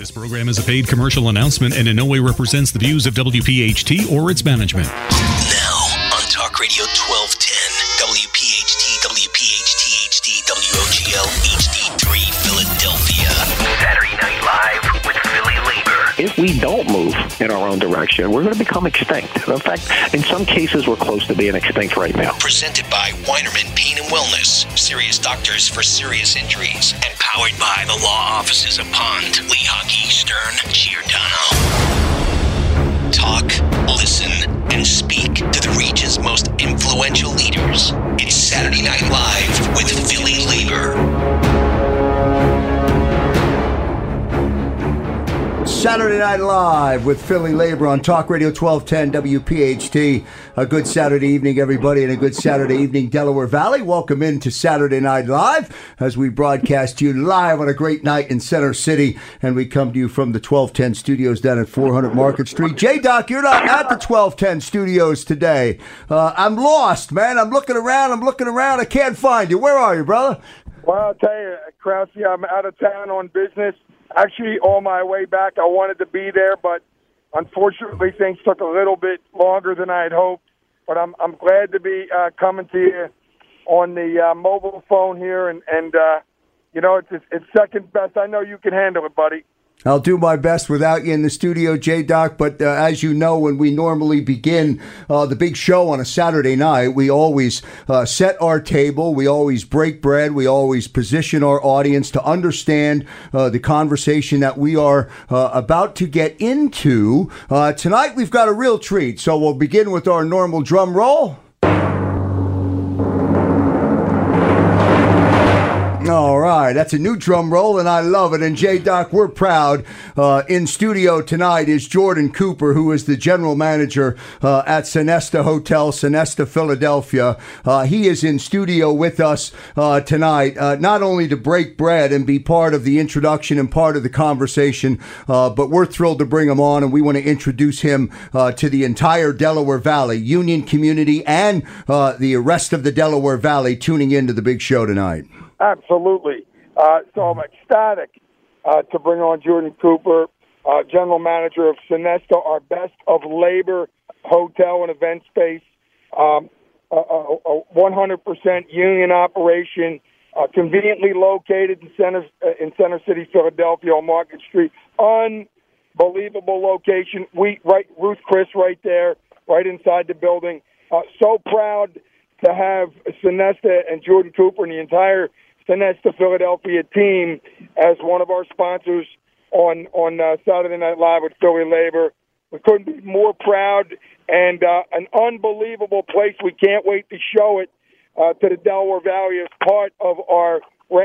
This program is a paid commercial announcement and in no way represents the views of WPHT or its management. Now on Talk Radio 1210, WPHT, WPHT HD, WOGL HD3 we don't move in our own direction, we're going to become extinct. In fact, in some cases, we're close to being extinct right now. Presented by Weinerman Pain and Wellness. Serious doctors for serious injuries. And powered by the law offices of Pond, Lehocky, Stern, Giordano. Talk, listen, and speak to the region's most influential leaders. It's Saturday Night Live with Philly Labor. Saturday Night Live with Philly Labor on Talk Radio 1210 WPHT. A good Saturday evening, everybody, and a good Saturday evening, Delaware Valley. Welcome into Saturday Night Live as we broadcast you live on a great night in Center City. And we come to you from the 1210 studios down at 400 Market Street. J Doc, you're not at the 1210 studios today. Uh, I'm lost, man. I'm looking around. I'm looking around. I can't find you. Where are you, brother? Well, I'll tell you, Krause, I'm out of town on business. Actually, on my way back, I wanted to be there, but unfortunately, things took a little bit longer than I had hoped. But I'm I'm glad to be uh, coming to you on the uh, mobile phone here, and and uh, you know it's it's second best. I know you can handle it, buddy. I'll do my best without you in the studio, J Doc. But uh, as you know, when we normally begin uh, the big show on a Saturday night, we always uh, set our table, we always break bread, we always position our audience to understand uh, the conversation that we are uh, about to get into. Uh, tonight, we've got a real treat. So we'll begin with our normal drum roll. All right, that's a new drum roll, and I love it. And J Doc, we're proud. Uh, in studio tonight is Jordan Cooper, who is the general manager uh, at Sonesta Hotel, Sonesta, Philadelphia. Uh, he is in studio with us uh, tonight, uh, not only to break bread and be part of the introduction and part of the conversation, uh, but we're thrilled to bring him on, and we want to introduce him to the entire Delaware Valley, Union community, and the rest of the Delaware Valley tuning into the big show tonight. Absolutely. Uh, so I'm ecstatic uh, to bring on Jordan Cooper, uh, general manager of Sonesta, our best of labor hotel and event space, um, a, a, a 100% union operation, uh, conveniently located in center uh, in Center City, Philadelphia, on Market Street. Unbelievable location. We right Ruth Chris right there, right inside the building. Uh, so proud to have Sonesta and Jordan Cooper and the entire Sonesta Philadelphia team as one of our sponsors on on uh, Saturday Night Live with Philly Labor. We couldn't be more proud and uh, an unbelievable place. We can't wait to show it uh, to the Delaware Valley as part of our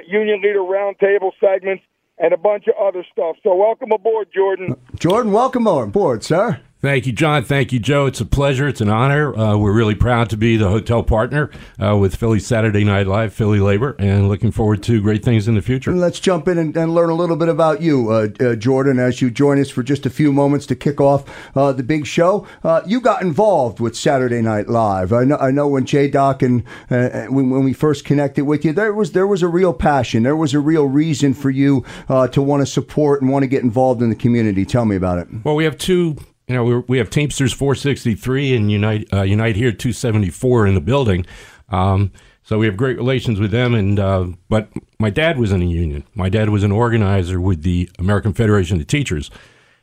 Union Leader Roundtable segments and a bunch of other stuff. So welcome aboard, Jordan. Jordan, welcome aboard, sir. Thank you, John. Thank you, Joe. It's a pleasure. It's an honor. Uh, we're really proud to be the hotel partner uh, with Philly Saturday Night Live, Philly Labor, and looking forward to great things in the future. Let's jump in and, and learn a little bit about you, uh, uh Jordan, as you join us for just a few moments to kick off uh, the big show. Uh, you got involved with Saturday Night Live. I know, I know when J Doc and when, when, we first connected with you, there was there was a real passion. There was a real reason for you to want to support and want to get involved in the community. Tell me about it. Well, we have two you know, we we have Teamsters 463 and Unite uh, Unite here 274 in the building. Um, so we have great relations with them. And uh, but my dad was in a union. My dad was an organizer with the American Federation of Teachers.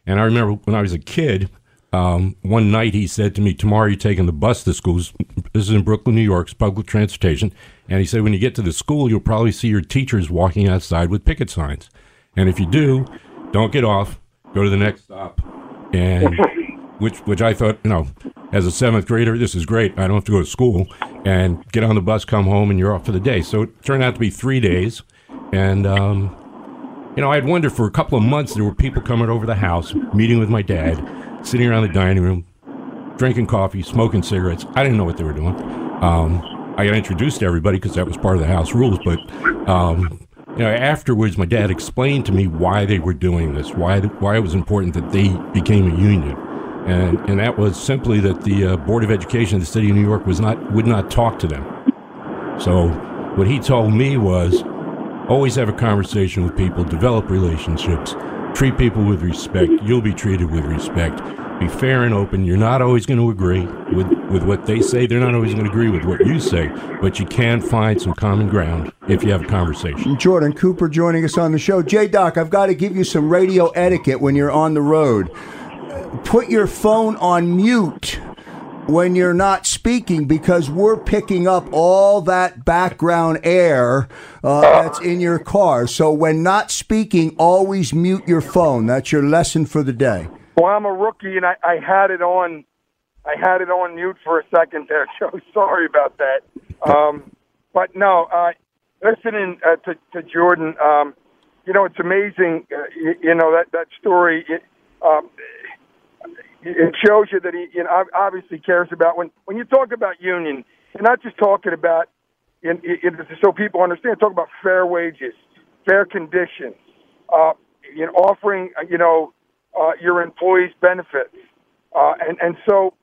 And I remember when I was a kid, um, one night he said to me, "Tomorrow you're taking the bus to school. This is in Brooklyn, New York. It's public transportation." And he said, "When you get to the school, you'll probably see your teachers walking outside with picket signs. And if you do, don't get off. Go to the next stop." And which which I thought, you know, as a seventh grader, this is great. I don't have to go to school and get on the bus, come home, and you're off for the day. So it turned out to be three days, and um, you know, I'd wondered for a couple of months there were people coming over the house, meeting with my dad, sitting around the dining room, drinking coffee, smoking cigarettes. I didn't know what they were doing. Um, I got introduced to everybody because that was part of the house rules, but um, you know, afterwards, my dad explained to me why they were doing this, why why it was important that they became a union, and and that was simply that the uh, board of education of the city of New York was not would not talk to them. So, what he told me was, always have a conversation with people, develop relationships, treat people with respect. You'll be treated with respect. Be fair and open. You're not always going to agree with, with what they say. They're not always going to agree with what you say, but you can find some common ground if you have a conversation. Jordan Cooper joining us on the show. J Doc, I've got to give you some radio etiquette when you're on the road. Put your phone on mute when you're not speaking because we're picking up all that background air uh, that's in your car. So when not speaking, always mute your phone. That's your lesson for the day. Well, I'm a rookie, and I, I had it on. I had it on mute for a second there, Joe. Sorry about that. Um, but no, uh, listening uh, to, to Jordan, um, you know, it's amazing. Uh, you, you know that that story. It, um, it shows you that he you know, obviously cares about when when you talk about union, you're not just talking about in, in, so people understand. Talk about fair wages, fair conditions, uh, you know, offering you know uh, your employees benefits, uh, and and so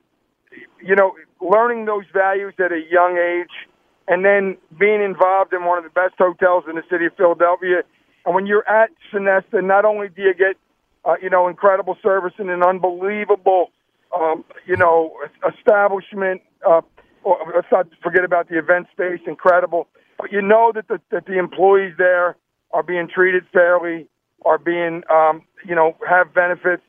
you know learning those values at a young age, and then being involved in one of the best hotels in the city of Philadelphia. And when you're at Sonesta, not only do you get uh, you know, incredible service and an unbelievable, um, you know, establishment. Uh, let's not forget about the event space, incredible. But you know that the, that the employees there are being treated fairly, are being, um, you know, have benefits.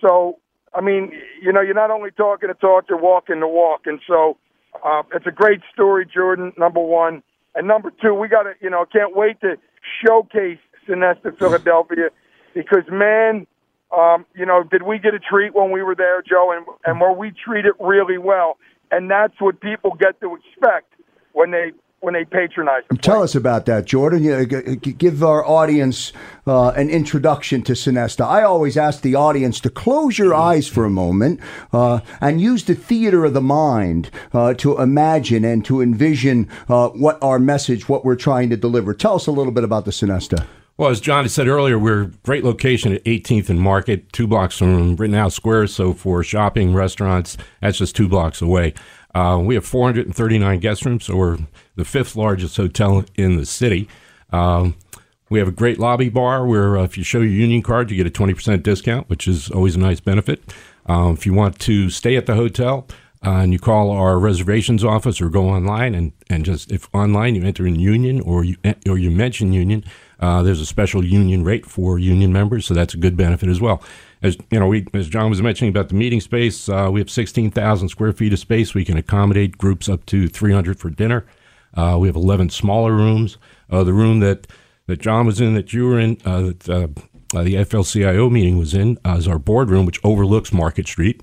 So, I mean, you know, you're not only talking the talk, you're walking the walk. And so uh, it's a great story, Jordan, number one. And number two, we got to, you know, can't wait to showcase Sonesta Philadelphia because man, um, you know, did we get a treat when we were there, Joe? And and were we treated really well? And that's what people get to expect when they when they patronize. The Tell us about that, Jordan. You, give our audience uh, an introduction to Sonesta. I always ask the audience to close your eyes for a moment uh, and use the theater of the mind uh, to imagine and to envision uh, what our message, what we're trying to deliver. Tell us a little bit about the Sonesta. Well, as John said earlier, we're great location at 18th and Market, two blocks from Rittenhouse Square. So for shopping, restaurants, that's just two blocks away. Uh, we have 439 guest rooms, so we're the fifth largest hotel in the city. Um, we have a great lobby bar where uh, if you show your union card, you get a 20% discount, which is always a nice benefit. Um, if you want to stay at the hotel, uh, and you call our reservations office or go online and, and just if online you enter in union or you or you mention union, uh, there's a special union rate for union members, so that's a good benefit as well. As you know, we, as John was mentioning about the meeting space, uh, we have 16,000 square feet of space. We can accommodate groups up to 300 for dinner. Uh, we have 11 smaller rooms. Uh, the room that that John was in, that you were in, uh, that uh, the FLCIO meeting was in, is our boardroom, which overlooks Market Street.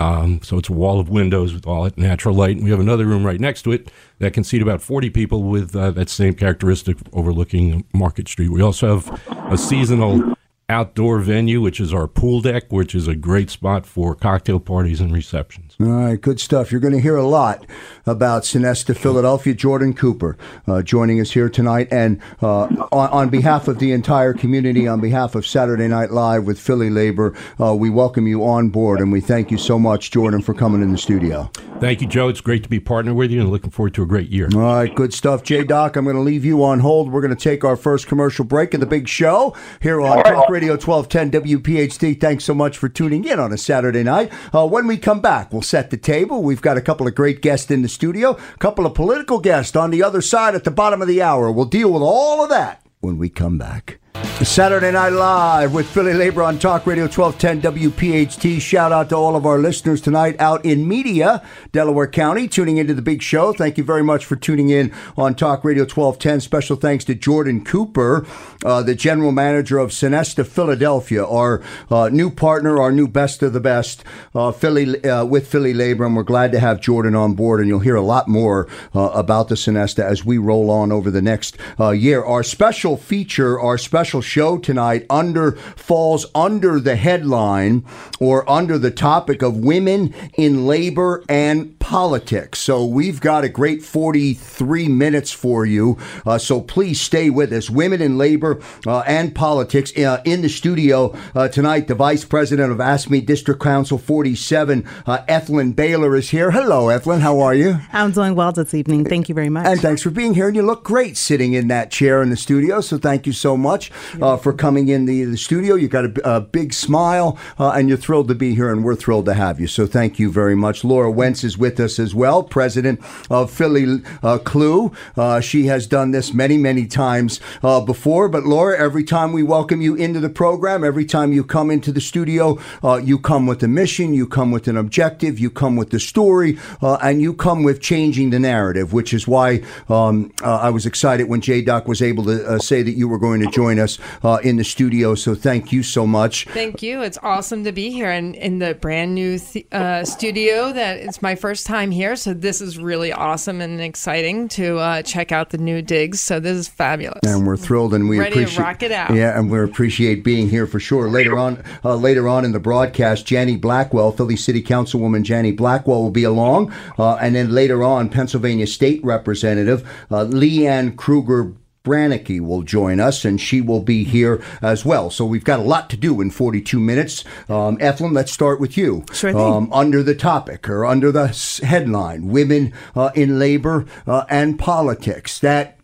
Um, so it's a wall of windows with all that natural light. And we have another room right next to it that can seat about 40 people with uh, that same characteristic overlooking Market Street. We also have a seasonal outdoor venue, which is our pool deck, which is a great spot for cocktail parties and receptions. All right, good stuff. You're going to hear a lot about Sonesta Philadelphia. Jordan Cooper uh, joining us here tonight. And uh, on, on, behalf of the entire community, on behalf of Saturday Night Live with Philly Labor, uh, we welcome you on board and we thank you so much, Jordan, for coming in the studio. Thank you, Joe. It's great to be partnered with you and looking forward to a great year. All right, good stuff. J Doc, I'm going to leave you on hold. We're going to take our first commercial break of the big show here on Talk Radio 1210 WPHT. Thanks so much for tuning in on a Saturday night. Uh, when we come back, we'll set the table. We've got a couple of great guests in the studio, a couple of political guests on the other side at the bottom of the hour. We'll deal with all of that when we come back. Saturday Night Live with Philly Labor on Talk Radio 1210 WPHT. Shout out to all of our listeners tonight out in Media, Delaware County, tuning into the big show. Thank you very much for tuning in on Talk Radio 1210. Special thanks to Jordan Cooper, uh, the general manager of Sonesta Philadelphia, our uh, new partner, our new best of the best uh, Philly uh, with Philly Labor. And we're glad to have Jordan on board. And you'll hear a lot more uh, about the Sonesta as we roll on over the next uh, year. Our special feature, our special show tonight under falls under the headline or under the topic of women in labor and politics. So we've got a great 43 minutes for you. Uh, so please stay with us. Women in labor uh, and politics uh, in the studio uh, tonight. The vice president of AFSCME District Council 47, uh, Ethelind Baylor, is here. Hello, Ethelind. How are you? I'm doing well this evening. Thank you very much. And thanks for being here. And you look great sitting in that chair in the studio. So thank you so much. Uh, for coming in the, the studio. You've got a, a big smile, uh, and you're thrilled to be here, and we're thrilled to have you. So thank you very much. Laura Wentz is with us as well, president of Philly uh, CLUW. Uh, she has done this many, many times uh, before. But Laura, every time we welcome you into the program, every time you come into the studio, uh, you come with a mission, you come with an objective, you come with the story, and you come with changing the narrative, which is why um, I was excited when J Doc was able to say that you were going to join us uh, in the studio. So thank you so much. Thank you. It's awesome to be here in, in the brand new th- uh, studio. That it's my first time here, so this is really awesome and exciting to uh, check out the new digs. So this is fabulous. and we're thrilled and we Ready to rock it out. Yeah, and we appreciate being here for sure. Later on, uh, later on in the broadcast, Jannie Blackwell, Philly City Councilwoman Jannie Blackwell, will be along, uh, and then later on, Pennsylvania State Representative uh, Leanne Krueger. Braneky will join us, and she will be here as well. So we've got a lot to do in 42 minutes. Um, let's start with you. Sure thing. Um, under the topic or under the headline, "Women uh, in Labor uh, and Politics." That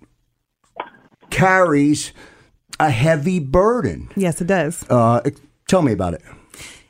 carries a heavy burden. Yes, it does. Uh, tell me about it.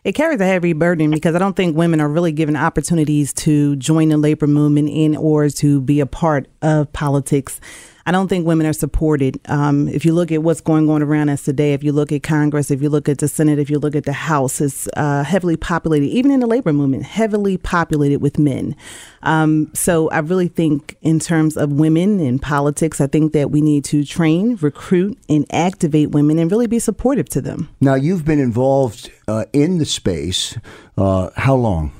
It carries a heavy burden because I don't think women are really given opportunities to join the labor movement in or to be a part of politics. I don't think women are supported. Um, if you look at what's going on around us today, if you look at Congress, if you look at the Senate, if you look at the House, it's uh, heavily populated, even in the labor movement, heavily populated with men. Um, so I really think, in terms of women in politics, I think that we need to train, recruit, and activate women and really be supportive to them. Now you've been involved uh, in the space. Uh, how long?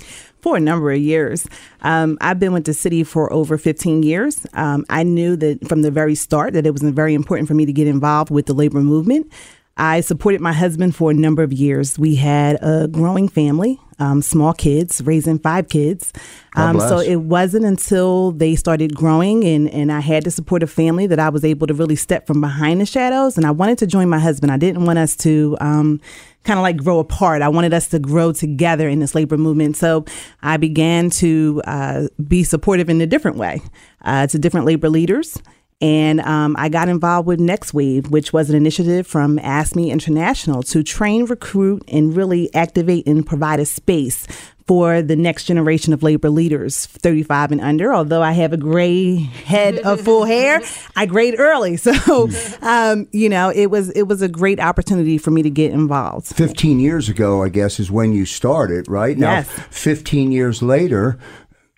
For a number of years. Um, I've been with the city for over 15 years. Um, I knew that from the very start that it was very important for me to get involved with the labor movement. I supported my husband for a number of years. We had a growing family, um, small kids, raising five kids. Um, so it wasn't until they started growing and, and I had to support a family that I was able to really step from behind the shadows. And I wanted to join my husband. I didn't want us to um, kind of like grow apart. I wanted us to grow together in this labor movement. So I began to uh, be supportive in a different way uh, to different labor leaders. And um, I got involved with Next Wave, which was an initiative from AFSCME International to train, recruit, and really activate and provide a space for the next generation of labor leaders, 35 and under. Although I have a gray head of full hair, I grade early. So, um, you know, it was it was a great opportunity for me to get involved. 15 years ago, I guess, is when you started, right? Now, Yes. 15 years later,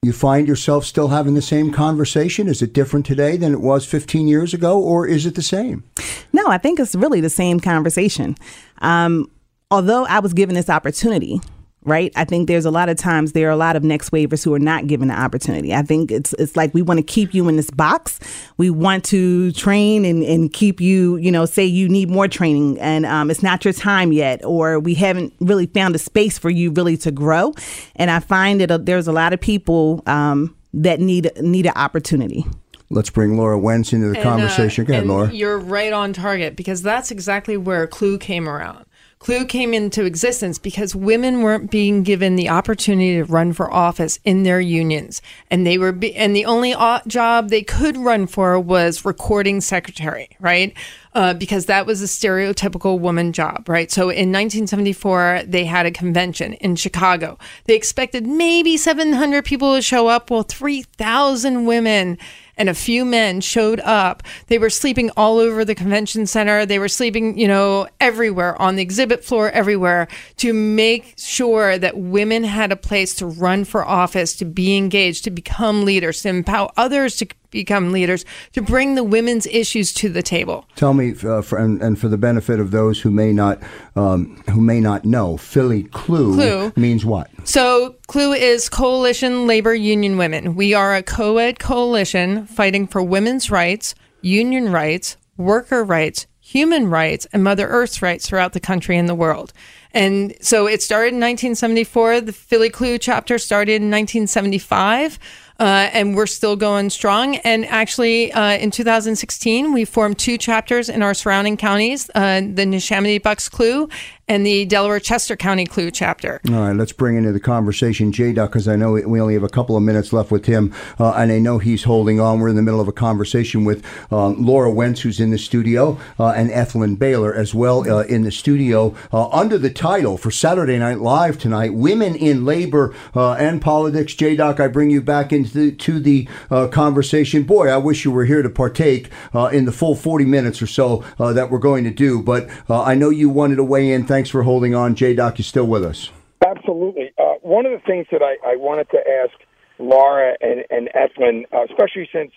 you find yourself still having the same conversation? Is it different today than it was 15 years ago, or is it the same? No, I think it's really the same conversation. Um, although I was given this opportunity, right? I think there's a lot of times there are a lot of next waivers who are not given the opportunity. I think it's it's like we want to keep you in this box. We want to train and, and keep you, you know, say you need more training and um, it's not your time yet, or we haven't really found a space for you really to grow. And I find that uh, there's a lot of people um, that need need an opportunity. Let's bring Laura Wentz into the And, uh, conversation. Go ahead, and Laura. You're right on target because that's exactly where CLUW came around. CLUW came into existence because women weren't being given the opportunity to run for office in their unions, and they were, be- and the only job they could run for was recording secretary, right? Uh, because that was a stereotypical woman job, right? So in 1974, they had a convention in Chicago. They expected maybe 700 people to show up. Well, 3,000 women and a few men showed up. They were sleeping all over the convention center. They were sleeping, you know, everywhere on the exhibit floor, everywhere to make sure that women had a place to run for office, to be engaged, to become leaders, to empower others to become leaders, to bring the women's issues to the table. Tell me, uh, for, and, and for the benefit of those who may not um, who may not know, Philly CLUW, CLUW. means what? So, CLUW is Coalition Labor Union Women. We are a co ed coalition fighting for women's rights, union rights, worker rights, human rights, and Mother Earth's rights throughout the country and the world. And so it started in 1974. The Philly CLUW chapter started in 1975. Uh, and we're still going strong. And actually, uh, in 2016, we formed two chapters in our surrounding counties, uh, the Neshaminy Bucks CLUW and the Delaware Chester County CLUW chapter. All right, let's bring into the conversation J Doc because I know we only have a couple of minutes left with him, uh, and I know he's holding on. We're in the middle of a conversation with um, Laura Wentz, who's in the studio, uh, and Ethelind Baylor as well uh, in the studio, uh, under the title for Saturday Night Live tonight Women in Labor uh, and Politics. J Doc, I bring you back into the, to the uh, conversation. Boy, I wish you were here to partake in the full 40 minutes or so that we're going to do, but I know you wanted to weigh in. Thanks for holding on. J Doc, you still with us? Absolutely. Uh, one of the things that I, I wanted to ask Laura and, and Ethelind, uh, especially since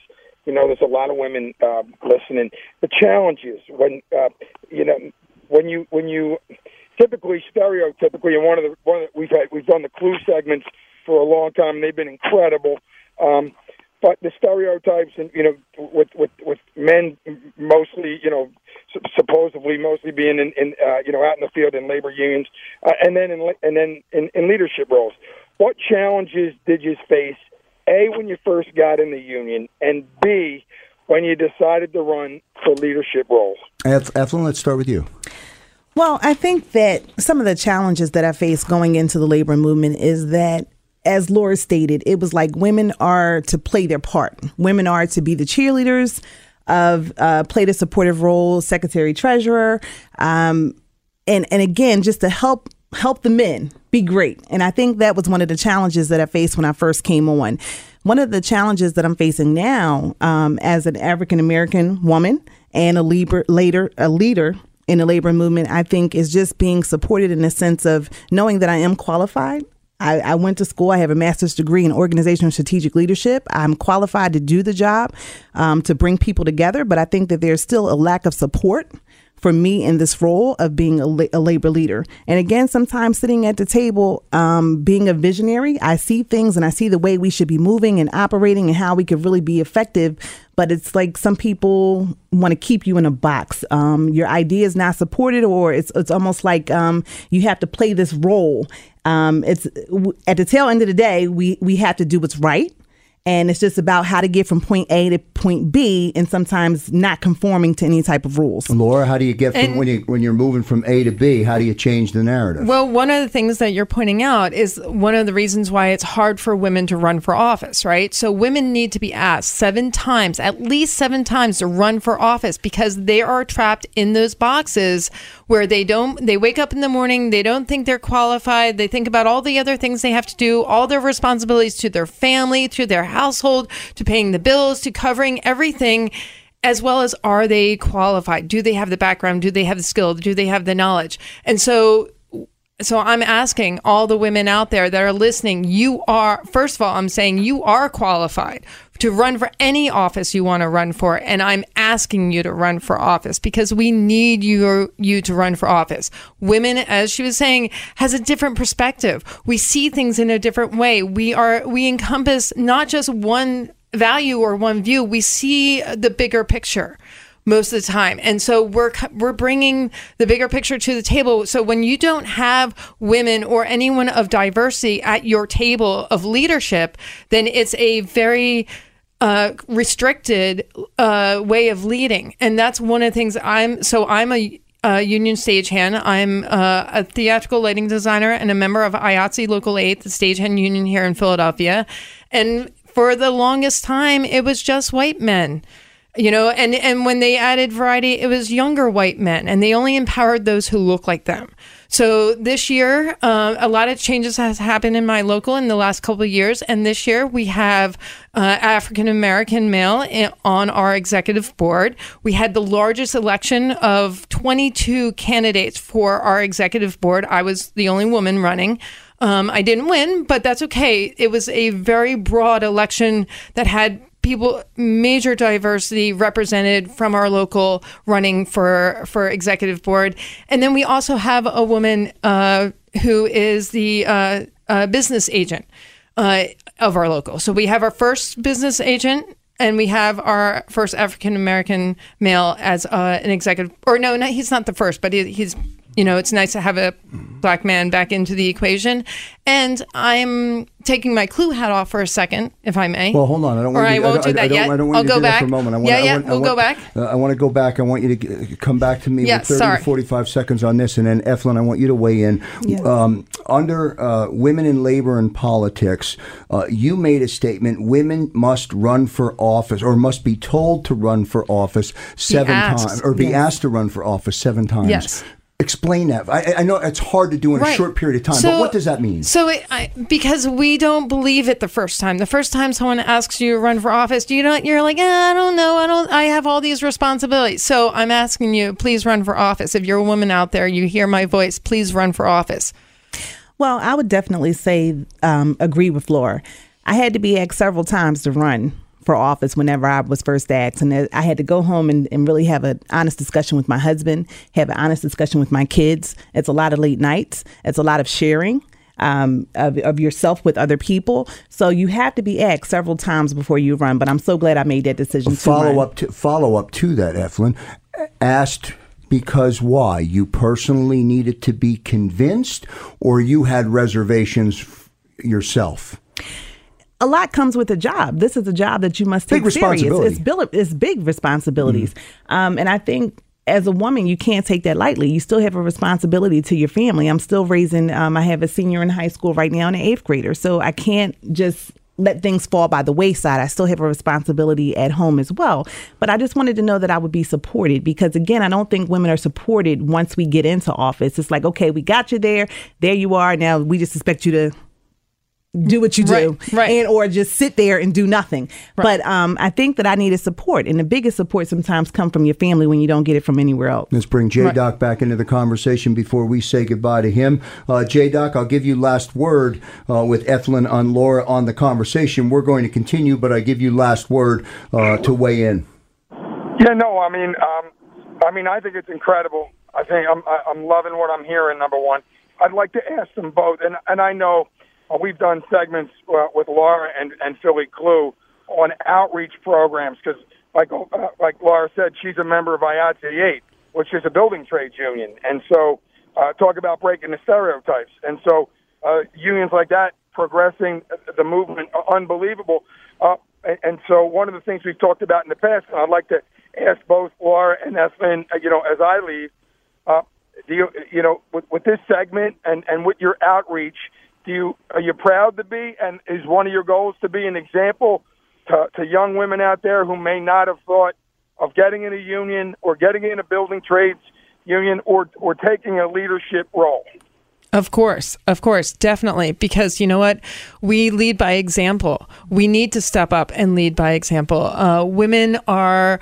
you know there's a lot of women uh, listening, the challenges when uh, you know when you when you typically stereotypically and one of the one of the, we've had we've done the CLUW segments for a long time and they've been incredible. Um, but the stereotypes and you know with with with men mostly you know supposedly mostly being in, in uh, you know out in the field in labor unions uh, and then in and then in, in leadership roles. What challenges did you face a when you first got in the union and b when you decided to run for leadership roles? Ethelind, let's start with you. Well i think that some of the challenges that i faced going into the labor movement is that as Laura stated, it was like women are to play their part. Women are to be the cheerleaders of uh, played a supportive role, secretary treasurer, um, and and again just to help help the men be great. And I think that was one of the challenges that I faced when I first came on. One of the challenges that I'm facing now um, as an African American woman and a leader, later a leader in the labor movement, I think is just being supported in the sense of knowing that I am qualified. I, I, went to school. I have a master's degree in organizational strategic leadership. I'm qualified to do the job, um, to bring people together, but I think that there's still a lack of support for me in this role of being a, la- a labor leader. And again, sometimes sitting at the table, um, being a visionary, I see things and I see the way we should be moving and operating and how we could really be effective. But it's like some people want to keep you in a box. Um, your idea is not supported, or it's it's almost like um, you have to play this role. Um, it's at the tail end of the day, we we have to do what's right and it's just about how to get from point A to point B, and sometimes not conforming to any type of rules. Laura, how do you get from and, when you when you're moving from A to B? How do you change the narrative? Well, one of the things that you're pointing out is one of the reasons why it's hard for women to run for office, right? So women need to be asked seven times, at least seven times, to run for office because they are trapped in those boxes where they don't. They wake up in the morning, they don't think they're qualified. They think about all the other things they have to do, all their responsibilities to their family, to their household, to paying the bills, to covering everything as well as are they qualified? Do they have the background? Do they have the skill? Do they have the knowledge? And so so I'm asking all the women out there that are listening, you are first of all, I'm saying you are qualified to run for any office you want to run for and I'm asking you to run for office because we need you you to run for office. Women as she was saying has a different perspective. We see things in a different way. We are we encompass not just one value or one view. We see the bigger picture most of the time. And so we're we're bringing the bigger picture to the table. So when you don't have women or anyone of diversity at your table of leadership, then it's a very uh, restricted uh, way of leading, and that's one of the things I'm. So I'm a uh, union stagehand. I'm uh, a theatrical lighting designer and a member of IATSE Local 8, the stagehand union here in Philadelphia. And for the longest time, it was just white men. You know, and, and when they added variety, it was younger white men, and they only empowered those who look like them. So this year, uh, a lot of changes has happened in my local in the last couple of years, and this year we have uh, African American male on our executive board. We had the largest election of 22 candidates for our executive board. I was the only woman running. Um, I didn't win, but that's okay. It was a very broad election that had people major diversity represented from our local running for for executive board. And then we also have a woman uh, who is the uh, uh, business agent uh, of our local. So we have our first business agent and we have our first African American male as uh, an executive or no, no he's not the first but he, he's you know, it's nice to have a black man back into the equation. And I'm taking my CLUW hat off for a second, if I may. Well, hold on. I don't Or want I to, won't do I, that I don't, yet. I don't want I'll go back. for a moment. I want, Yeah, I yeah, want, I we'll go want- back. Uh, I want to go back. I want you to come back to me Yeah, with 30 sorry. to 45 seconds on this. And then, Eflin, I want you to weigh in. Yeah. Um, under uh, women in labor and politics, uh, you made a statement women must run for office or must be told to run for office seven times or be Yes. asked to run for office seven times. Yes. Explain that. I, I know it's hard to do in a short period of time, So- but what does that mean? So, it, I, because we don't believe it the first time. The first time someone asks you to run for office, you don't. You're like, eh, I don't know. I don't. I have all these responsibilities. So I'm asking you, please run for office. If you're a woman out there, you hear my voice, please run for office. Well, I would definitely say um, agree with Laura. I had to be asked several times to run for office whenever I was first asked, and I had to go home and, and really have an honest discussion with my husband, have an honest discussion with my kids. It's a lot of late nights. It's a lot of sharing. Um, of, of yourself with other people, so you have to be asked several times before you run. But I'm so glad I made that decision. to follow run. up to follow up to that, Eflin. Asked because why? You personally needed to be convinced, or you had reservations f- yourself. A lot comes with a job. This is a job that you must Big take serious. responsibility. It's, bill- it's big responsibilities. Um, and I think as a woman, you can't take that lightly. You still have a responsibility to your family. I'm still raising, um, I have a senior in high school right now and an eighth grader. So I can't just let things fall by the wayside. I still have a responsibility at home as well. But I just wanted to know that I would be supported because, again, I don't think women are supported once we get into office. It's like, okay, we got you there. There you are. Now we just expect you to do what you do Right, right. and or just sit there and do nothing but um, i think that i needed support and the biggest support sometimes come from your family when you don't get it from anywhere else Let's bring J Doc back into the conversation before we say goodbye to him. Uh, J Doc, I'll give you last word uh, with Eflin on Laura on the conversation. We're going to continue, but I give you last word uh, to weigh in. Yeah, no, I mean, um, I mean, I think it's incredible. I think I'm, I- I'm loving what I'm hearing. Number one, I'd like to ask them both, and and I know we've done segments uh, with Laura and and Philly CLUW on outreach programs because, like uh, like Laura said, she's a member of IATSE 8, which is a building trades union, and so uh, talk about breaking the stereotypes, and so uh, unions like that progressing the movement, are unbelievable. Uh, and, and so one of the things we've talked about in the past, and I'd like to ask both Laura and uh, you know, as I leave, uh, do you, you know, with, with this segment and, and with your outreach, do you are you proud to be, and is one of your goals to be an example to, to young women out there who may not have thought of getting in a union or getting in a building trades union or or taking a leadership role? Of course, of course, definitely. Because you know what? We lead by example. We need to step up and lead by example. Uh, women are,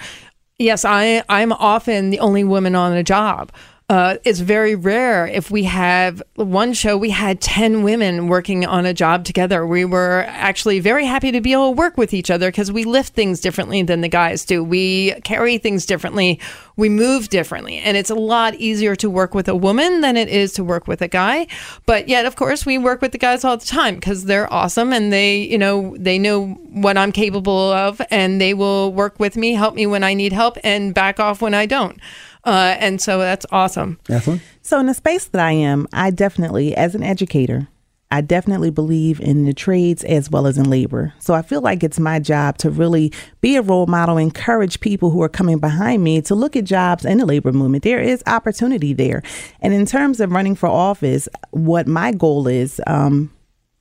yes, I, I'm often the only woman on a job. Uh, it's very rare. If we have one show we had 10 women working on a job together. We were actually very happy to be able to work with each other because we lift things differently than the guys do. We carry things differently. We move differently. And it's a lot easier to work with a woman than it is to work with a guy. But yet of course we work with the guys all the time because they're awesome and they you know they know what i'm capable of and they will work with me help me when i need help and back off when i don't uh, and so that's awesome Eflin? So, in the space that I am, I definitely, as an educator, I definitely believe in the trades as well as in labor. So, I feel like it's my job to really be a role model, encourage people who are coming behind me to look at jobs in the labor movement. There is opportunity there. And in terms of running for office, what my goal is, um,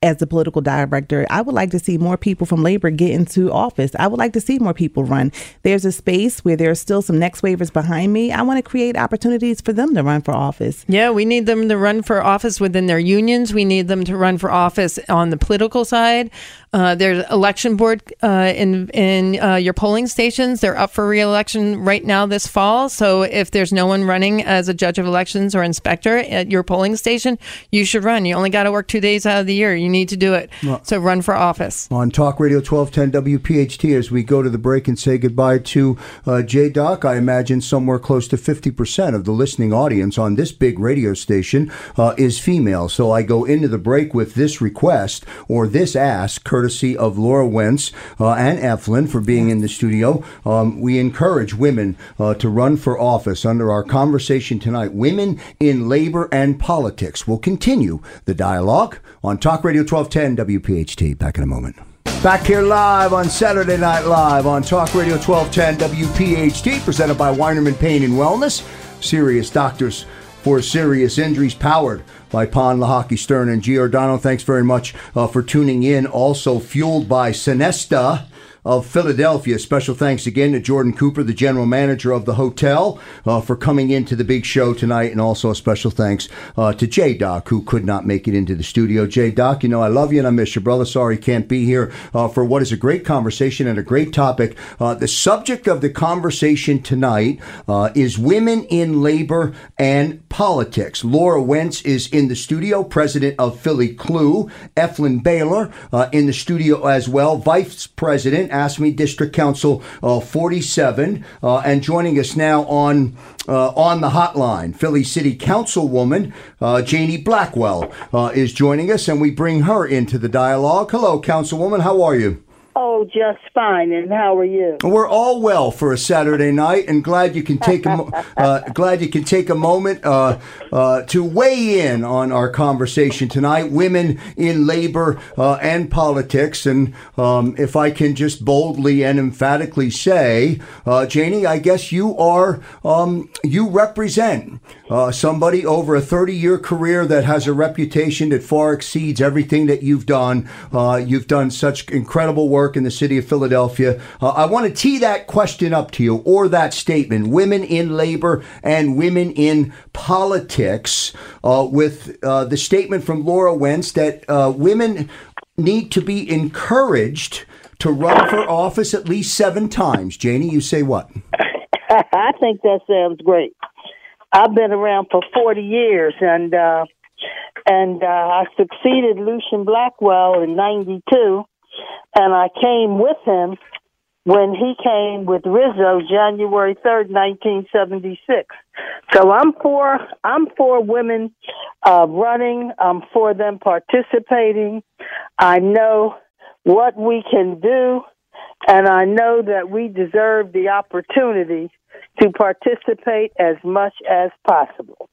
as the political director, I would like to see more people from labor get into office. I would like to see more people run. There's a space where there are still some next waivers behind me. I want to create opportunities for them to run for office. Yeah, we need them to run for office within their unions. We need them to run for office on the political side. Uh, there's election board uh, in in uh, your polling stations. They're up for reelection right now this fall. So if there's no one running as a judge of elections or inspector at your polling station, you should run. You only got to work two days out of the year. You You need to do it. So run for office. on Talk Radio 1210 WPHT as we go to the break and say goodbye to uh, J Doc. I imagine somewhere close to 50% of the listening audience on this big radio station uh, is female. So I go into the break with this request or this ask, courtesy of Laura Wentz uh, and Eflin for being in the studio. Um, we encourage women uh, to run for office under our conversation tonight. Women in labor and politics. We'll continue the dialogue on Talk Radio 1210 WPHT. Back in a moment. Back here live on Saturday Night Live on Talk Radio 1210 WPHT, presented by Weinerman Pain and Wellness. Serious doctors for serious injuries, powered by Pond, Lehocky, Stern, and Giordano. Thanks very much uh, for tuning in. Also fueled by Sonesta of Philadelphia. Special thanks again to Jordan Cooper, the general manager of the hotel, uh, for coming into the big show tonight. And also a special thanks uh, to J Doc, who could not make it into the studio. J Doc, you know, I love you and I miss your brother. Sorry can't be here uh, for what is a great conversation and a great topic. Uh, the subject of the conversation tonight uh, is women in labor and politics. Laura Wentz is in the studio, president of Philly CLUW. Eflin Baylor uh, in the studio as well, vice president, AFSCME District Council uh, 47, uh, and joining us now on uh, on the hotline, Philly City Councilwoman Jannie Blackwell is joining us, and we bring her into the dialogue. Hello, Councilwoman. How are you? Oh, just fine. And how are you? We're all well for a Saturday night, and glad you can take a uh, glad you can take a moment uh, uh, to weigh in on our conversation tonight. Women in labor uh, and politics, and um, if I can just boldly and emphatically say, uh, Jannie, I guess you are um, you represent uh, somebody over a thirty-year career that has a reputation that far exceeds everything that you've done. Uh, you've done such incredible work in the city of Philadelphia. Uh, I want to tee that question up to you, or that statement: women in labor and women in politics, uh, with uh, the statement from Laura Wentz that uh, women need to be encouraged to run for office at least seven times. Jannie, you say what? I think that sounds great. I've been around for 40 years and, uh, and, uh, I succeeded Lucien Blackwell in 92 and I came with him when he came with Rizzo January 3rd, 1976. So I'm for, I'm for women, uh, running. I'm for them participating. I know what we can do and I know that we deserve the opportunity to participate as much as possible.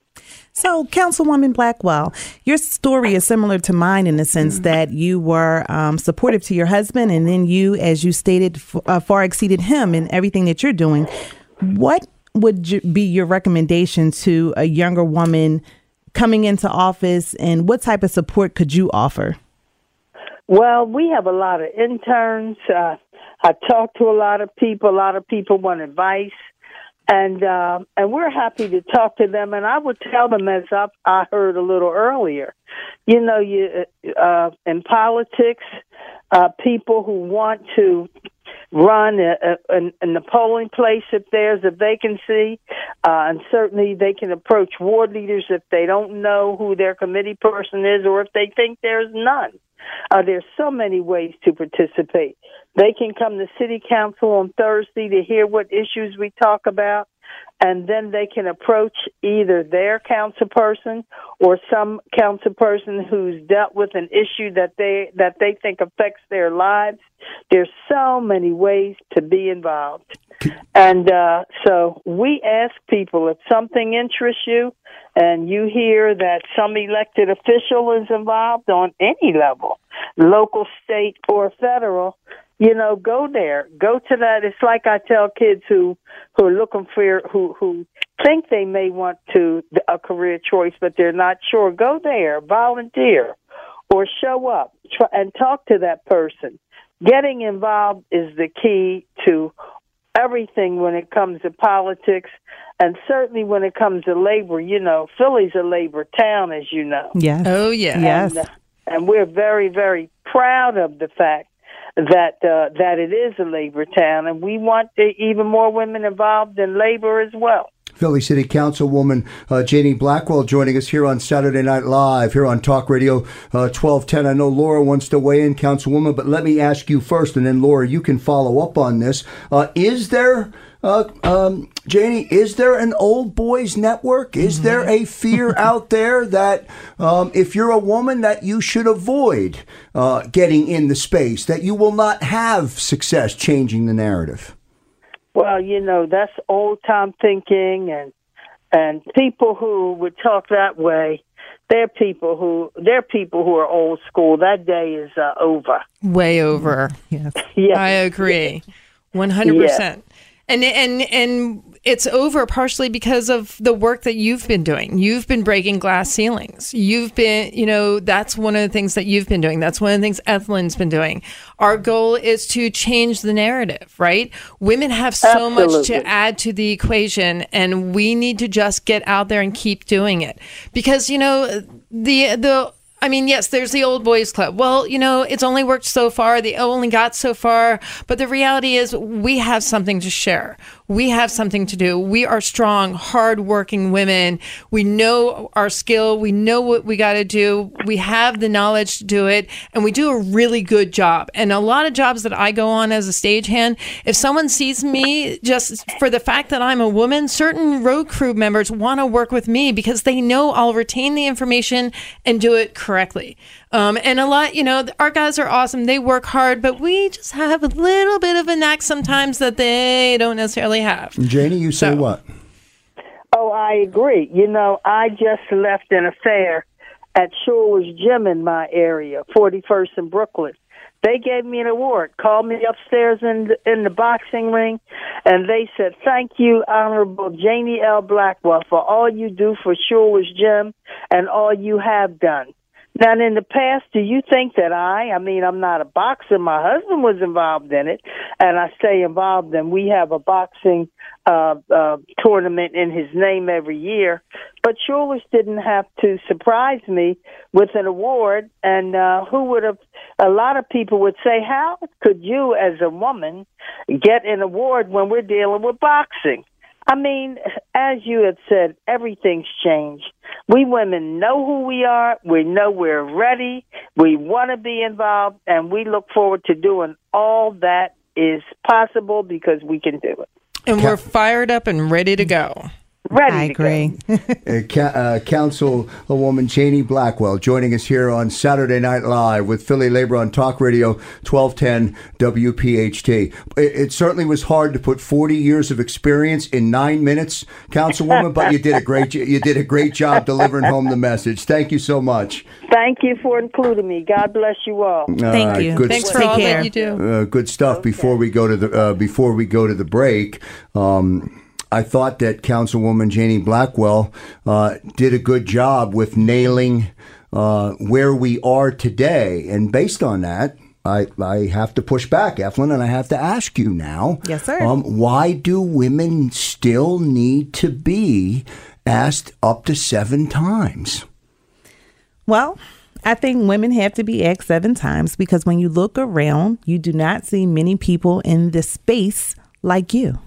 So, Councilwoman Blackwell, your story is similar to mine in the sense that you were um, supportive to your husband, and then you, as you stated, f- uh, far exceeded him in everything that you're doing. What would you, be your recommendation to a younger woman coming into office, and what type of support could you offer? Well, we have a lot of interns. Uh, I talk to a lot of people. A lot of people want advice, and uh, and we're happy to talk to them. And I would tell them, as I, I heard a little earlier, you know, you uh, in politics, uh, people who want to run in, in the polling place if there's a vacancy, uh, and certainly they can approach ward leaders if they don't know who their committee person is or if they think there's none. Uh, there's so many ways to participate. They can come to city council on Thursday to hear what issues we talk about, and then they can approach either their council person or some council person who's dealt with an issue that they that they think affects their lives. There's so many ways to be involved. And uh, so we ask people if something interests you and you hear that some elected official is involved on any level, local, state, or federal, you know, go there. Go to that. It's like I tell kids who who are looking for who who think they may want to a career choice, but they're not sure. Go there, volunteer, or show up try, and talk to that person. Getting involved is the key to everything when it comes to politics and certainly when it comes to labor you know philly's a labor town as you know Yes. Oh, yeah. Yes. and, uh, and we're very very proud of the fact that uh, that it is a labor town and we want even more women involved in labor as well Philly City Councilwoman uh, Jannie Blackwell joining us here on Saturday Night Live, here on Talk Radio uh, 1210. I know Laura wants to weigh in, Councilwoman, but let me ask you first, and then Laura, you can follow up on this. Uh, is there uh, um, Jannie, is there an old boys network? Is Mm-hmm. there a fear out there that um, if you're a woman that you should avoid uh, getting in the space, that you will not have success changing the narrative? Well, you know, that's old time thinking and and people who would talk that way, they're people who they're people who are old school. That day is uh, over. Way over. Yes. Yeah. I agree. 100%. And and and it's over partially because of the work that you've been doing. You've been breaking glass ceilings. You've been, you know, that's one of the things that you've been doing. That's one of the things Ethelind's been doing. Our goal is to change the narrative, right? Women have so much to add to the equation and we need to just get out there and keep doing it. Because, you know, the the I mean, yes, there's the old boys club. Well, you know, it's only worked so far. They only got so far. But the reality is, we have something to share. We have something to do. We are strong, hardworking women. We know our skill. We know what we got to do. We have the knowledge to do it. And we do a really good job. And a lot of jobs that I go on as a stagehand, if someone sees me just for the fact that I'm a woman, certain road crew members want to work with me because they know I'll retain the information and do it correctly. Um, and a lot, you know, our guys are awesome. They work hard, but we just have a little bit of a knack sometimes that they don't necessarily have. Jannie, you say So- what? Oh, I agree. You know, I just left an affair at Shuler's Gym in my area, 41st in Brooklyn. They gave me an award, called me upstairs in the, in the boxing ring, and they said, "Thank you, Honorable Jannie L. Blackwell, for all you do for Shuler's Gym and all you have done." Now, in the past, do you think that I, I mean, I'm not a boxer. My husband was involved in it, and I stay involved, and we have a boxing uh, uh, tournament in his name every year. But Shuler's didn't have to surprise me with an award, and uh, who would have, a lot of people would say, how could you, as a woman, get an award when we're dealing with boxing? I mean, as you had said, everything's changed. We women know who we are. We know we're ready. We want to be involved, and we look forward to doing all that is possible because we can do it. And we're fired up and ready to go. Ready I to agree. Uh, ca- uh, Councilwoman Jannie Blackwell joining us here on Saturday Night Live with Philly Labor on Talk Radio 1210 WPHT. It, it certainly was hard to put 40 years of experience in nine minutes, Councilwoman, but you did a great you did a great job delivering home the message. Thank you so much. Thank you for including me. God bless you all. All Thank right, you. Good Thanks stuff. for all care. that you do. uh, good stuff. Before we go to the uh, before we go to the break, um, I thought that Councilwoman Jannie Blackwell uh, did a good job with nailing uh, where we are today, and based on that. I, I have to push back, Ethelind, and I have to ask you now. Yes, sir. Um, why do women still need to be asked up to seven times? Well, I think women have to be asked seven times because when you look around, you do not see many people in this space like you.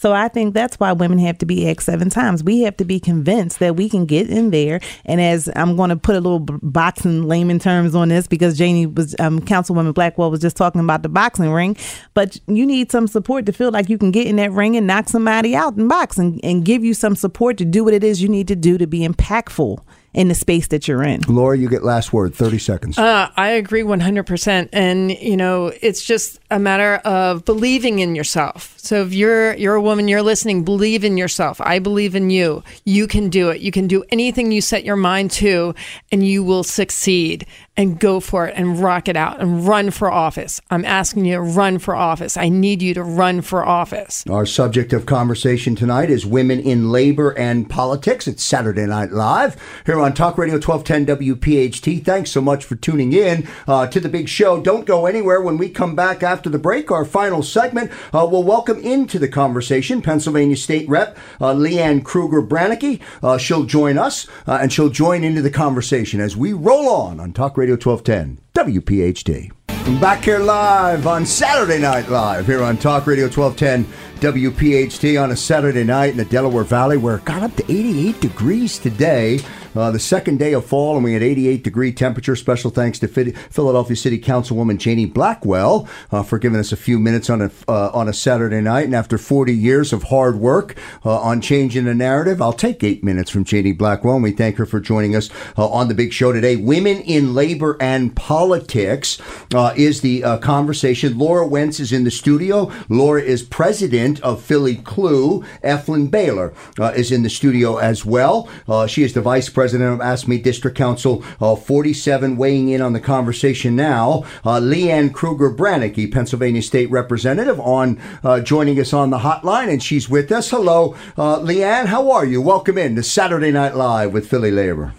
So I think that's why women have to be asked seven times. We have to be convinced that we can get in there. And as I'm going to put a little boxing layman terms on this, because Jannie was, um, Councilwoman Blackwell was just talking about the boxing ring, but you need some support to feel like you can get in that ring and knock somebody out in boxing and give you some support to do what it is you need to do to be impactful in the space that you're in. Laura, you get last word. Thirty seconds. Uh, I agree 100%. And, you know, it's just a matter of believing in yourself. So if you're, you're a woman, you're listening, believe in yourself. I believe in you. You can do it. You can do anything you set your mind to, and you will succeed. And go for it and rock it out and run for office. I'm asking you to run for office. I need you to run for office. Our subject of conversation tonight is women in labor and politics. It's Saturday Night Live here on Talk Radio 1210 WPHT. Thanks so much for tuning in uh, to the big show. Don't go anywhere. When we come back after the break, our final segment, uh, we'll welcome into the conversation Pennsylvania State Rep uh, Leanne Krueger Braneky. Uh, she'll join us uh, and she'll join into the conversation as we roll on on Talk Radio 1210 WPHT. I'm back here live on Saturday Night Live here on Talk Radio 1210 WPHT on a Saturday night in the Delaware Valley where it got up to 88 degrees today. Uh, the second day of fall, and we had 88 degree temperature. Special thanks to Philadelphia City Councilwoman Jannie Blackwell uh, for giving us a few minutes on a uh, on a Saturday night. And after 40 years of hard work uh, on changing the narrative, I'll take eight minutes from Jannie Blackwell. And we thank her for joining us uh, on the big show today. Women in labor and politics uh, is the conversation. Laura Wentz is in the studio. Laura is president of Philly CLUW. Ethelind Baylor is in the studio as well. she is the vice president president of AFSCME District Council uh, 47, weighing in on the conversation now. Uh, Leanne Krueger Braneky, Pennsylvania State Representative, on uh, joining us on the hotline, and she's with us. Hello, Leanne. How are you? Welcome in to Saturday Night Live with Philly Labor.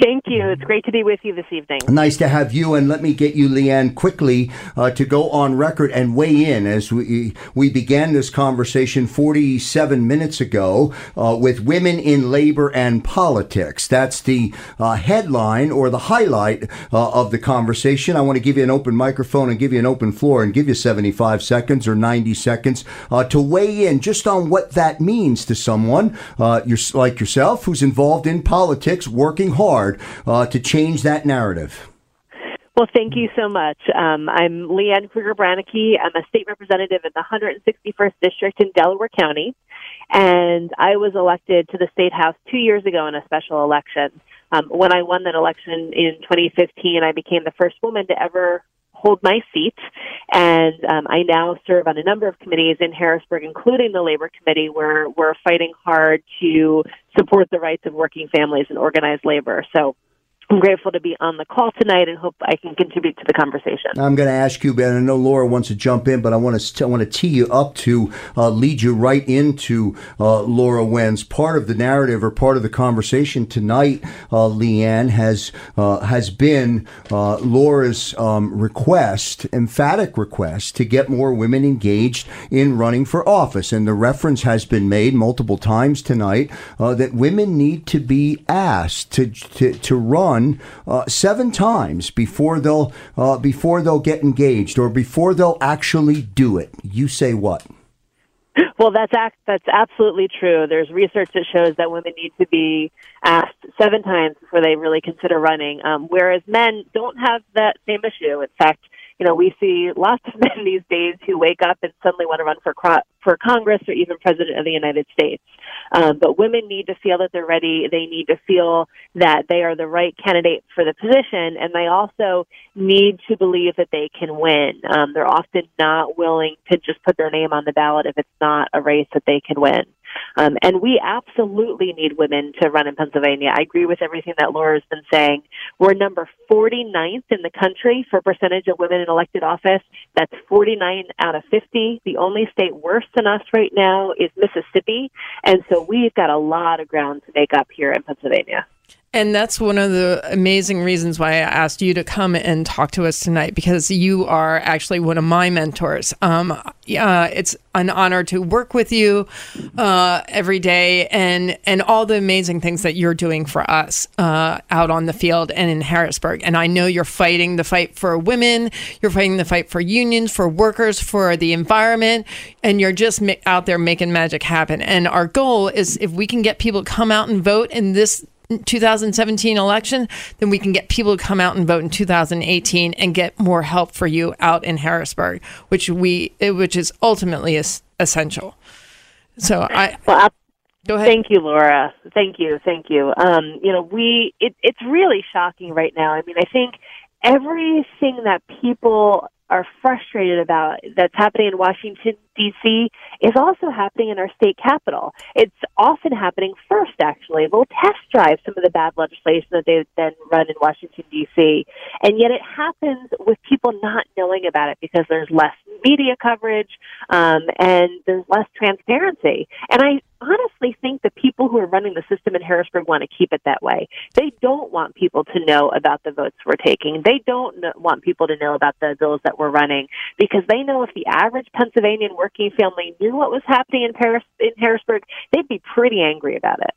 Thank you. It's great to be with you this evening. Nice to have you. And let me get you, Leanne, quickly uh, to go on record and weigh in as we we began this conversation 47 minutes ago uh, with women in labor and politics. That's the uh, headline or the highlight uh, of the conversation. I want to give you an open microphone and give you an open floor and give you 75 seconds or 90 seconds uh, to weigh in just on what that means to someone uh, like yourself who's involved in politics, working hard hard uh, to change that narrative? Well, thank you so much. Um, I'm Leanne Krueger Braneky. I'm a state representative in the 161st District in Delaware County, and I was elected to the State House two years ago in a special election. Um, when I won that election in 2015, I became the first woman to ever hold my seat, and um, I now serve on a number of committees in Harrisburg, including the Labor Committee, where we're fighting hard to support the rights of working families and organized labor. So I'm grateful to be on the call tonight and hope I can contribute to the conversation. I'm going to ask you, Ben. I know Laura wants to jump in, but I want to I want to tee you up to uh, lead you right into uh, Laura Wentz. Part of the narrative or part of the conversation tonight, uh, Leanne has uh, has been uh, Laura's um, request, emphatic request, to get more women engaged in running for office, and the reference has been made multiple times tonight uh, that women need to be asked to to, to run run uh, seven times before they'll uh, before they'll get engaged or before they'll actually do it. You say what? Well, that's that's absolutely true. There's research that shows that women need to be asked seven times before they really consider running, um, whereas men don't have that same issue. In fact, you know, we see lots of men these days who wake up and suddenly want to run for cro- for Congress or even President of the United States. Um, but women need to feel that they're ready. They need to feel that they are the right candidate for the position, and they also need to believe that they can win. Um, they're often not willing to just put their name on the ballot if it's not a race that they can win. Um, and we absolutely need women to run in Pennsylvania. I agree with everything that Laura's been saying. We're number 49th in the country for percentage of women in elected office. That's 49 out of 50. The only state worse than us right now is Mississippi. And so we've got a lot of ground to make up here in Pennsylvania. And that's one of the amazing reasons why I asked you to come and talk to us tonight because you are actually one of my mentors. Um, uh, it's an honor to work with you uh, every day and and all the amazing things that you're doing for us uh, out on the field and in Harrisburg. And I know you're fighting the fight for women, you're fighting the fight for unions, for workers, for the environment, and you're just ma- out there making magic happen. And our goal is if we can get people to come out and vote in this 2017 election, then we can get people to come out and vote in 2018 and get more help for you out in Harrisburg, which we which is ultimately is essential. So I well, go ahead. Thank you, Laura. Thank you, thank you. Um, you know, we it, it's really shocking right now. I mean, I think everything that people are frustrated about that's happening in Washington D.C. is also happening in our state capital. It's often happening first, actually. We'll test drive some of the bad legislation that they then run in Washington D.C. And yet it happens with people not knowing about it because there's less media coverage um, and there's less transparency. And I honestly think the people who are running the system in Harrisburg want to keep it that way. They don't want people to know about the votes we're taking. They don't want people to know about the bills that we're running because they know if the average Pennsylvanian working family knew what was happening in Paris in Harrisburg, they'd be pretty angry about it.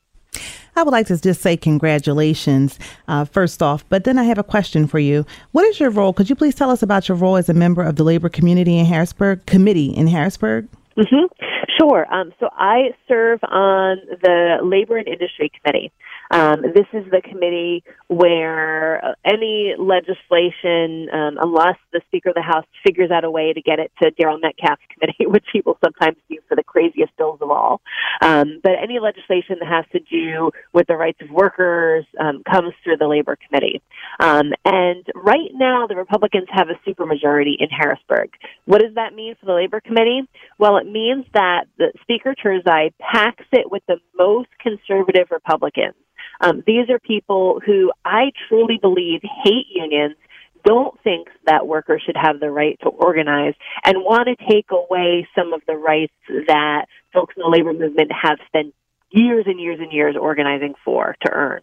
I would like to just say congratulations, uh, first off, but then I have a question for you. What is your role? Could you please tell us about your role as a member of the labor community in Harrisburg, committee in Harrisburg? Hmm Sure. Um, so I serve on the Labor and Industry Committee. Um, this is the committee where uh, any legislation, um, unless the Speaker of the House figures out a way to get it to Daryl Metcalfe's committee, which he will sometimes do for the craziest bills of all, um, but any legislation that has to do with the rights of workers um, comes through the Labor Committee. Um, and right now, the Republicans have a supermajority in Harrisburg. What does that mean for the Labor Committee? Well, it means that the Speaker Turzai packs it with the most conservative Republicans. Um, these are people who I truly believe hate unions, don't think that workers should have the right to organize, and want to take away some of the rights that folks in the labor movement have spent years and years and years organizing for to earn.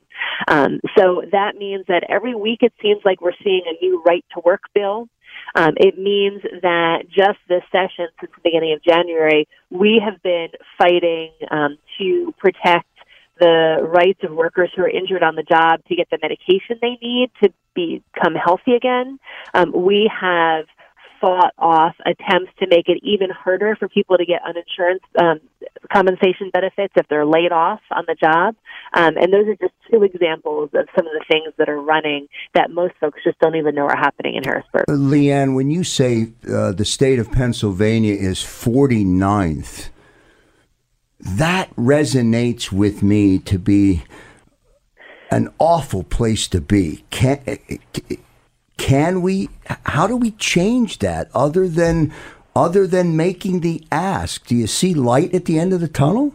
Um, so that means that every week it seems like we're seeing a new right to work bill. Um, it means that just this session, since the beginning of January, we have been fighting um, to protect the rights of workers who are injured on the job to get the medication they need to become healthy again. Um, we have fought off attempts to make it even harder for people to get uninsurance um, compensation benefits if they're laid off on the job. Um, and those are just two examples of some of the things that are running that most folks just don't even know are happening in Harrisburg. Uh, Leanne, when you say uh, the state of Pennsylvania is 49th, that resonates with me to be an awful place to be. Can can we? How do we change that other than other than making the ask? Do you see light at the end of the tunnel?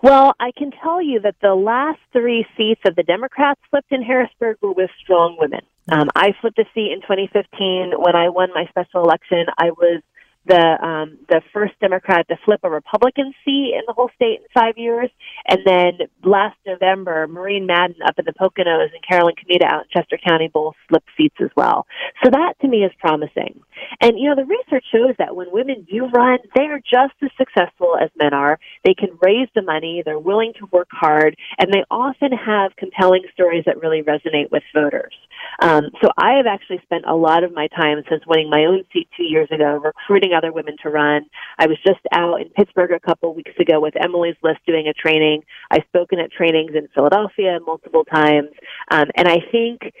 Well, I can tell you that the last three seats of the Democrats flipped in Harrisburg were with strong women. Um, I flipped a seat in 2015 when I won my special election. I was the um, the first Democrat to flip a Republican seat in the whole state in five years, and then last November, Maureen Madden up in the Poconos and Carolyn Comitta out in Chester County both flipped seats as well. So that to me is promising. And you know, the research shows that when women do run, they are just as successful as men are. They can raise the money, they're willing to work hard, and they often have compelling stories that really resonate with voters. Um, so I have actually spent a lot of my time since winning my own seat two years ago recruiting other women to run. I was just out in Pittsburgh a couple weeks ago with Emily's List doing a training. I've spoken at trainings in Philadelphia multiple times. Um, and I think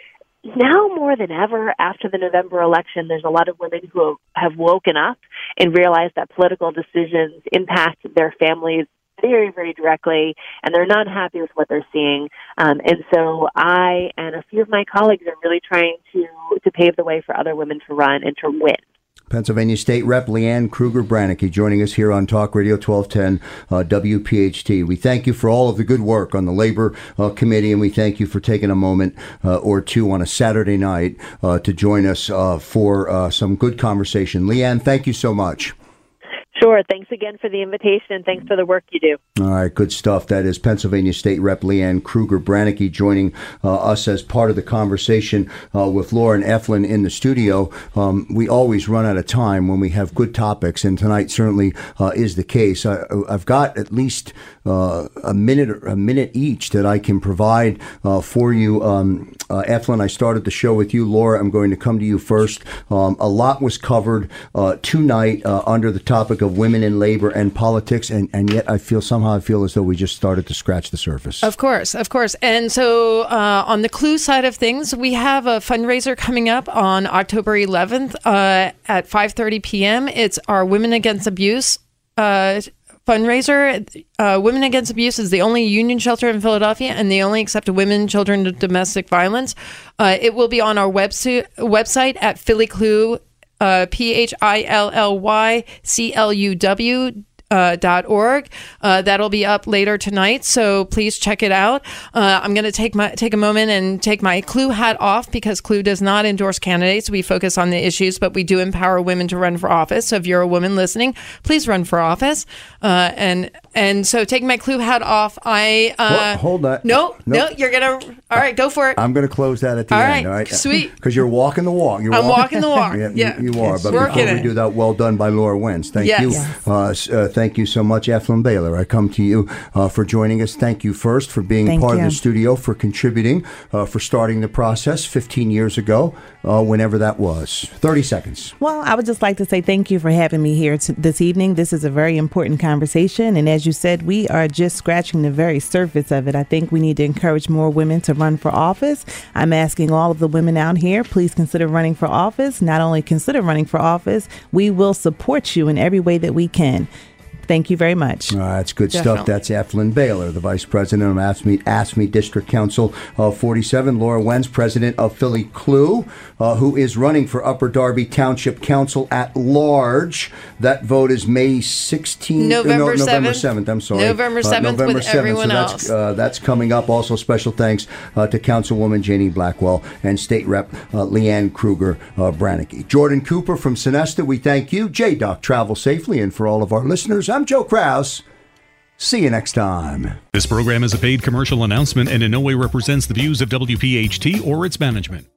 now more than ever after the November election, there's a lot of women who have woken up and realized that political decisions impact their families very, very directly, and they're not happy with what they're seeing. Um, and so I and a few of my colleagues are really trying to to pave the way for other women to run and to win. Pennsylvania State Rep Leanne Krueger Braneky joining us here on Talk Radio 1210 uh, WPHT. We thank you for all of the good work on the Labor uh, Committee, and we thank you for taking a moment uh, or two on a Saturday night uh, to join us uh, for uh, some good conversation. Leanne, thank you so much. Sure. Thanks again for the invitation and thanks for the work you do. All right, good stuff. That is Pennsylvania State Rep Leanne Krueger Braneky joining uh, us as part of the conversation uh, with Lauren Ethelind in the studio. Um, we always run out of time when we have good topics, and tonight certainly uh, is the case. I, have got at least uh, a minute, a minute each that I can provide uh, for you. Um, uh, Ethelind, I started the show with you. Laura, I'm going to come to you first. Um, a lot was covered tonight under the topic of of women in labor and politics, and, and yet I feel somehow I feel as though we just started to scratch the surface. Of course, of course. And so uh, on the CLUW side of things, we have a fundraiser coming up on October 11th uh, at 5:30 p.m. It's our Women Against Abuse. Uh, fundraiser. Uh, Women Against Abuse is the only union shelter in Philadelphia, and they only accept women, children domestic violence. Uh, it will be on our website website at phillycluw uh, Uh, P H I L L Y C L U W uh, org. Uh, that'll be up later tonight, so please check it out. Uh, I'm going to take my take a moment and take my CLUW hat off because CLUW does not endorse candidates. We focus on the issues, but we do empower women to run for office. So if you're a woman listening, please run for office. Uh, and and so taking my CLUW hat off, I uh, well, hold that. No, no, you're gonna. All right, go for it. I'm gonna close that at the all end. Right, all right, sweet. Because you're walking the walk. You're I'm walking, walking the walk. yeah, yeah, you, you are. But Working before we do that, well done by Laura Wentz. Thank Yes. you. Yes. Thank you so much, Ethelind Baylor. I come to you uh, for joining us. Thank you first for being Thank part of the studio, for contributing, uh, for starting the process 15 years ago, uh, whenever that was. 30 seconds. Well, I would just like to say thank you for having me here t- this evening. This is a very important conversation. And as you said, we are just scratching the very surface of it. I think we need to encourage more women to run for office. I'm asking all of the women out here, please consider running for office. Not only consider running for office, we will support you in every way that we can. Thank you very much. Uh, that's good stuff. That's Ethelind Baylor, the Vice President of AFSCME, AFSCME District Council of 47. Laura Wentz, President of Philly CLUW, uh, who is running for Upper Darby Township Council at large. That vote is May 16th. November no, November 7th. 7th. I'm sorry. November Uh, 7th November with everyone so that's, else. Uh, that's coming up. Also, special thanks uh, to Councilwoman Jannie Blackwell and State Rep uh, Leanne Krueger uh, Braneky. Jordan Cooper from Sonesta, we thank you. J Doc, travel safely. And for all of our listeners, I'm Joe Krause. See you next time. This program is a paid commercial announcement and in no way represents the views of WPHT or its management.